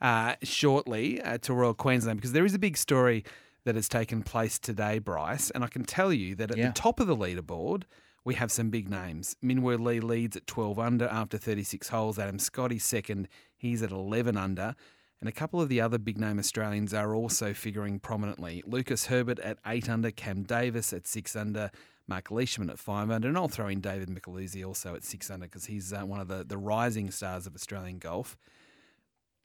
uh, shortly uh, to Royal Queensland because there is a big story that has taken place today, Bryce. And I can tell you that at Yeah. the top of the leaderboard, we have some big names. Minwoo Lee leads at 12 under after 36 holes. Adam Scotty second. He's at 11 under. And a couple of the other big name Australians are also figuring prominently. Lucas Herbert at 8 under, Cam Davis at 6 under, Mark Leishman at 5 under, and I'll throw in David Micheluzzi also at 6 under because he's uh, one of the, the rising stars of Australian golf.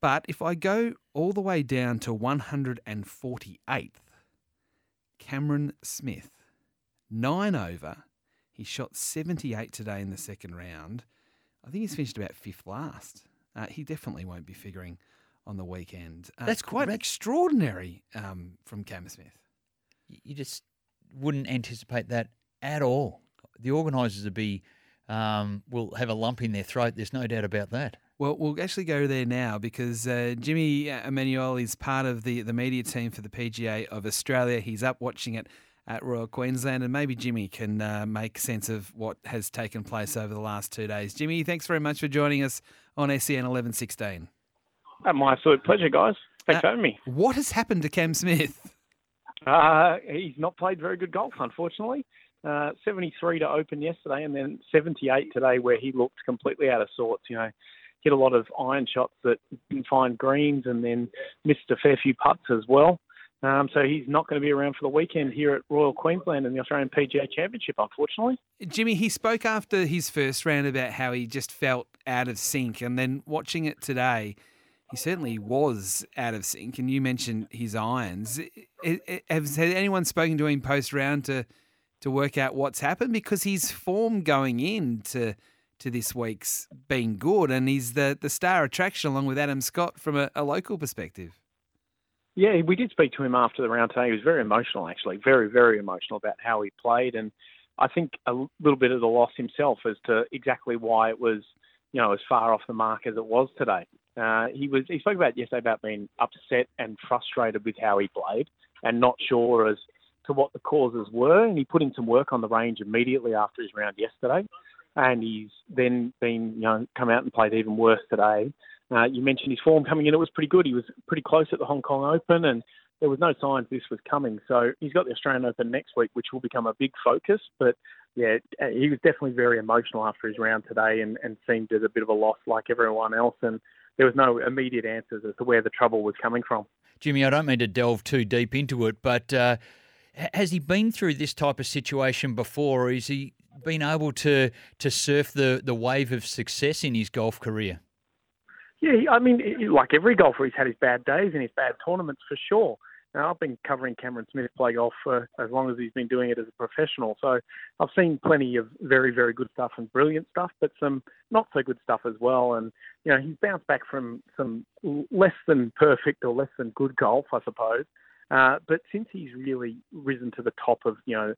But if I go all the way down to 148th, Cameron Smith, 9 over. He shot 78 today in the second round. I think he's finished about fifth last. Uh, he definitely won't be figuring on the weekend. Uh, That's quite extraordinary um, from Cam Smith. You just wouldn't anticipate that at all. The organisers would be um, will have a lump in their throat. There's no doubt about that. Well, we'll actually go there now because uh, Jimmy Emmanuel is part of the, the media team for the PGA of Australia. He's up watching it at Royal Queensland, and maybe Jimmy can uh, make sense of what has taken place over the last two days. Jimmy, thanks very much for joining us on SEN 1116. Uh, my absolute pleasure, guys. Thanks Uh, for having me. What has happened to Cam Smith? Uh, he's not played very good golf, unfortunately. Uh, 73 to open yesterday, and then 78 today, where he looked completely out of sorts. You know, hit a lot of iron shots that didn't find greens, and then missed a fair few putts as well. Um, so he's not going to be around for the weekend here at Royal Queensland in the Australian PGA Championship, unfortunately. Jimmy, he spoke after his first round about how he just felt out of sync, and then watching it today, he certainly was out of sync. And you mentioned his irons. Has anyone spoken to him post round to to work out what's happened? Because his form going in to this week's been good, and he's the the star attraction along with Adam Scott from a, a local perspective. Yeah, we did speak to him after the round today. He was very emotional, actually, very, very emotional about how he played, and I think a little bit of the loss himself as to exactly why it was, you know, as far off the mark as it was today. Uh, he was he spoke about yesterday about being upset and frustrated with how he played, and not sure as to what the causes were, and he put in some work on the range immediately after his round yesterday, and he's then been, you know, come out and played even worse today. Uh, you mentioned his form coming in; it was pretty good. He was pretty close at the Hong Kong Open, and there was no signs this was coming. So he's got the Australian Open next week, which will become a big focus. But yeah, he was definitely very emotional after his round today, and, and seemed as a bit of a loss like everyone else. And there was no immediate answers as to where the trouble was coming from. Jimmy, I don't mean to delve too deep into it, but uh, has he been through this type of situation before, or has he been able to to surf the, the wave of success in his golf career? Yeah, I mean, like every golfer, he's had his bad days and his bad tournaments for sure. Now, I've been covering Cameron Smith play golf for as long as he's been doing it as a professional, so I've seen plenty of very, very good stuff and brilliant stuff, but some not so good stuff as well. And you know, he's bounced back from some less than perfect or less than good golf, I suppose. Uh, but since he's really risen to the top of you know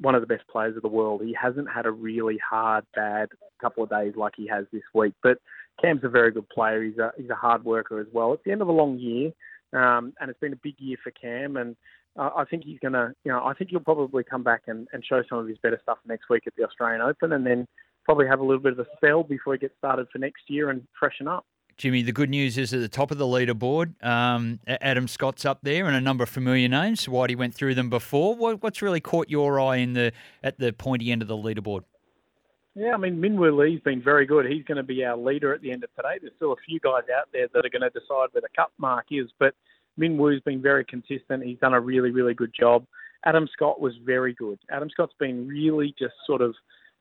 one of the best players of the world, he hasn't had a really hard, bad couple of days like he has this week. But Cam's a very good player. He's a he's a hard worker as well. It's the end of a long year, um, and it's been a big year for Cam. And uh, I think he's gonna, you know, I think he'll probably come back and, and show some of his better stuff next week at the Australian Open, and then probably have a little bit of a spell before he gets started for next year and freshen up. Jimmy, the good news is at the top of the leaderboard, um, Adam Scott's up there, and a number of familiar names. Whitey went through them before. What, what's really caught your eye in the at the pointy end of the leaderboard? Yeah, I mean, Minwoo Lee's been very good. He's going to be our leader at the end of today. There's still a few guys out there that are going to decide where the cut mark is, but Minwoo's been very consistent. He's done a really, really good job. Adam Scott was very good. Adam Scott's been really just sort of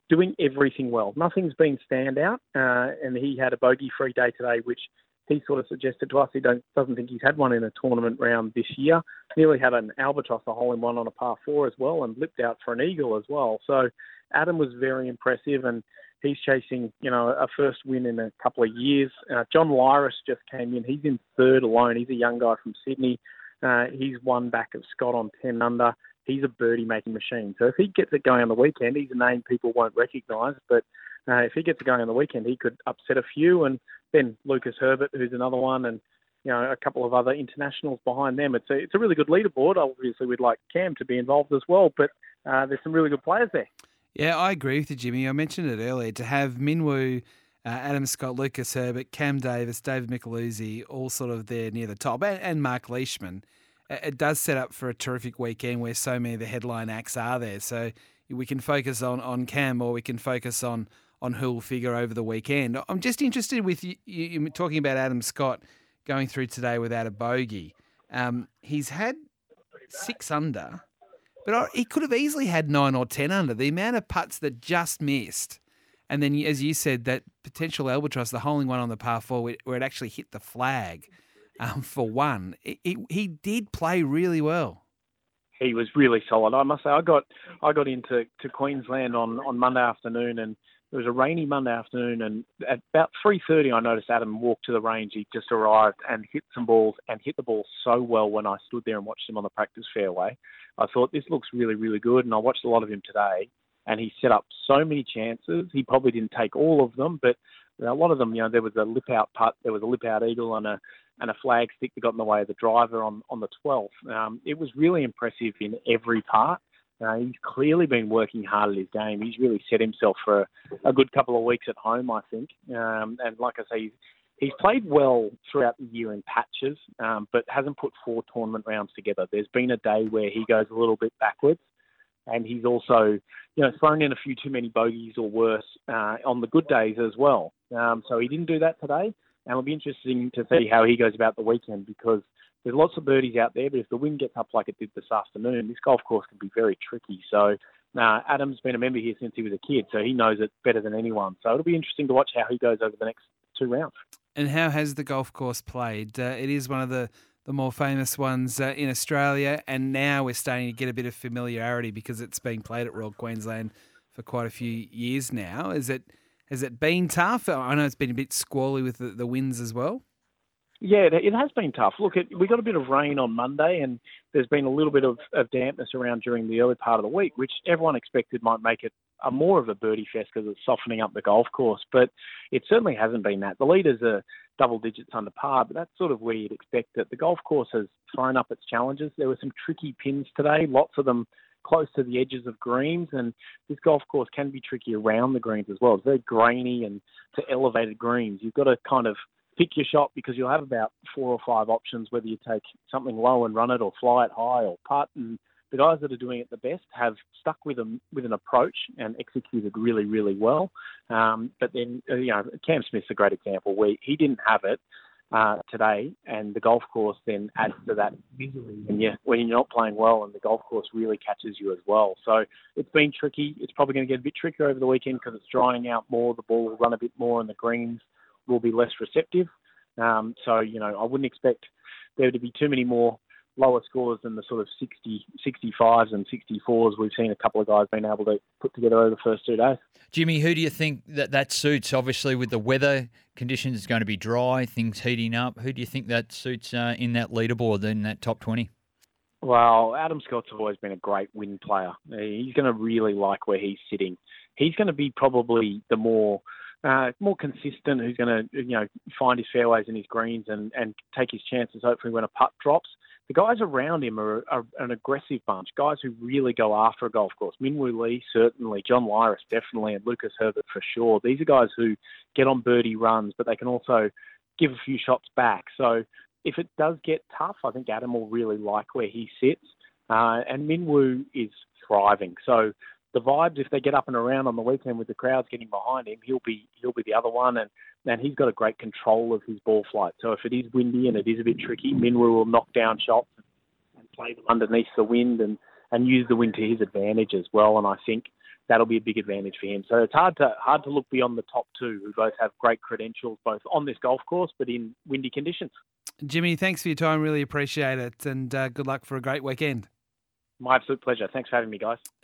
doing everything well. Nothing's been standout, uh, and he had a bogey-free day today, which he sort of suggested to us he doesn't think he's had one in a tournament round this year. Nearly had an albatross, a hole in one on a par four as well, and blipped out for an eagle as well. So Adam was very impressive, and he's chasing, you know, a first win in a couple of years. Uh, John Lyras just came in. He's in third alone. He's a young guy from Sydney. Uh, he's one back of Scott on 10 under. He's a birdie making machine. So if he gets it going on the weekend, he's a name people won't recognise. But uh, if he gets it going on the weekend, he could upset a few. And then Lucas Herbert, who's another one, and you know a couple of other internationals behind them. It's a it's a really good leaderboard. Obviously, we'd like Cam to be involved as well, but uh, there's some really good players there. Yeah, I agree with you, Jimmy. I mentioned it earlier. To have Minwoo Uh, Adam Scott, Lucas Herbert, Cam Davis, David Micheluzzi, all sort of there near the top, and, and Mark Leishman. It does set up for a terrific weekend where so many of the headline acts are there. So we can focus on, on Cam or we can focus on on who will figure over the weekend. I'm just interested with you, you talking about Adam Scott going through today without a bogey. Um, he's had six under, but he could have easily had nine or ten under. The amount of putts that just missed, and then as you said, that potential albatross, the holing one on the par four where it actually hit the flag um, for one. It, it, he did play really well he was really solid. I must say, I got I got into to Queensland on on Monday afternoon, and it was a rainy Monday afternoon, and at about 3:30, I noticed Adam walk to the range. He just arrived and hit some balls, and hit the ball so well when I stood there and watched him on the practice fairway. I thought this looks really, really good, and I watched a lot of him today, and he set up so many chances. He probably didn't take all of them, but a lot of them, you know, there was a lip out putt, there was a lip out eagle, and a and a flag stick that got in the way of the driver on on the 12th. Um, it was really impressive in every part. Uh, he's clearly been working hard at his game. He's really set himself for a, a good couple of weeks at home, I think. Um, and like I say, he's, he's played well throughout the year in patches, um, but hasn't put four tournament rounds together. There's been a day where he goes a little bit backwards, and he's also, you know, thrown in a few too many bogeys or worse uh, on the good days as well. Um, so he didn't do that today, and it'll be interesting to see how he goes about the weekend because there's lots of birdies out there, but if the wind gets up like it did this afternoon, this golf course can be very tricky. So uh, Adam's been a member here since he was a kid, so he knows it better than anyone. So it'll be interesting to watch how he goes over the next two rounds. And how has the golf course played? Uh, it is one of the, the more famous ones uh, in Australia, and now we're starting to get a bit of familiarity because it's been played at Royal Queensland for quite a few years now. Is it has it been tough? I know it's been a bit squally with the, the winds as well. Yeah, it has been tough. Look, it, we got a bit of rain on Monday, and there's been a little bit of, of dampness around during the early part of the week, which everyone expected might make it a more of a birdie fest because it's softening up the golf course. But it certainly hasn't been that. The leaders are double digits under par, but that's sort of where you'd expect it. The golf course has thrown up its challenges. There were some tricky pins today, lots of them close to the edges of greens, and this golf course can be tricky around the greens as well. It's very grainy and to elevated greens. You've got to kind of pick your shot because you'll have about four or five options whether you take something low and run it or fly it high or putt. And the guys that are doing it the best have stuck with them with an approach and executed really, really well. Um, but then, uh, you know, Cam Smith's a great example where he didn't have it. Uh, today, and the golf course then adds to that misery when you when you're not playing well, and the golf course really catches you as well. So it's been tricky. It's probably going to get a bit trickier over the weekend because it's drying out more. The ball will run a bit more, and the greens will be less receptive. Um, so, you know, I wouldn't expect there to be too many more lower scores than the sort of 60, 65s and 64s we've seen a couple of guys being able to put together over the first two days. Jimmy, who do you think that that suits? Obviously, with the weather conditions, it's going to be dry, things heating up. Who do you think that suits uh, in that leaderboard, in that top 20? Well, Adam Scott's always been a great win player. He's going to really like where he's sitting. He's going to be probably the more uh, more consistent, who's going to you know find his fairways and his greens and, and take his chances. Hopefully, when a putt drops, the guys around him are, are, an aggressive bunch. Guys who really go after a golf course. Minwoo Lee certainly, John Lyras definitely, and Lucas Herbert for sure. These are guys who get on birdie runs, but they can also give a few shots back. So if it does get tough, I think Adam will really like where he sits. Uh, and Minwoo is thriving. So the vibes if they get up and around on the weekend with the crowds getting behind him, he'll be he'll be the other one, and and he's got a great control of his ball flight. So if it is windy and it is a bit tricky, Minwoo will knock down shots and play them underneath the wind and and use the wind to his advantage as well. And I think that'll be a big advantage for him. So it's hard to hard to look beyond the top two, who both have great credentials, both on this golf course but in windy conditions. Jimmy, thanks for your time. Really appreciate it, and uh, good luck for a great weekend. My absolute pleasure. Thanks for having me, guys.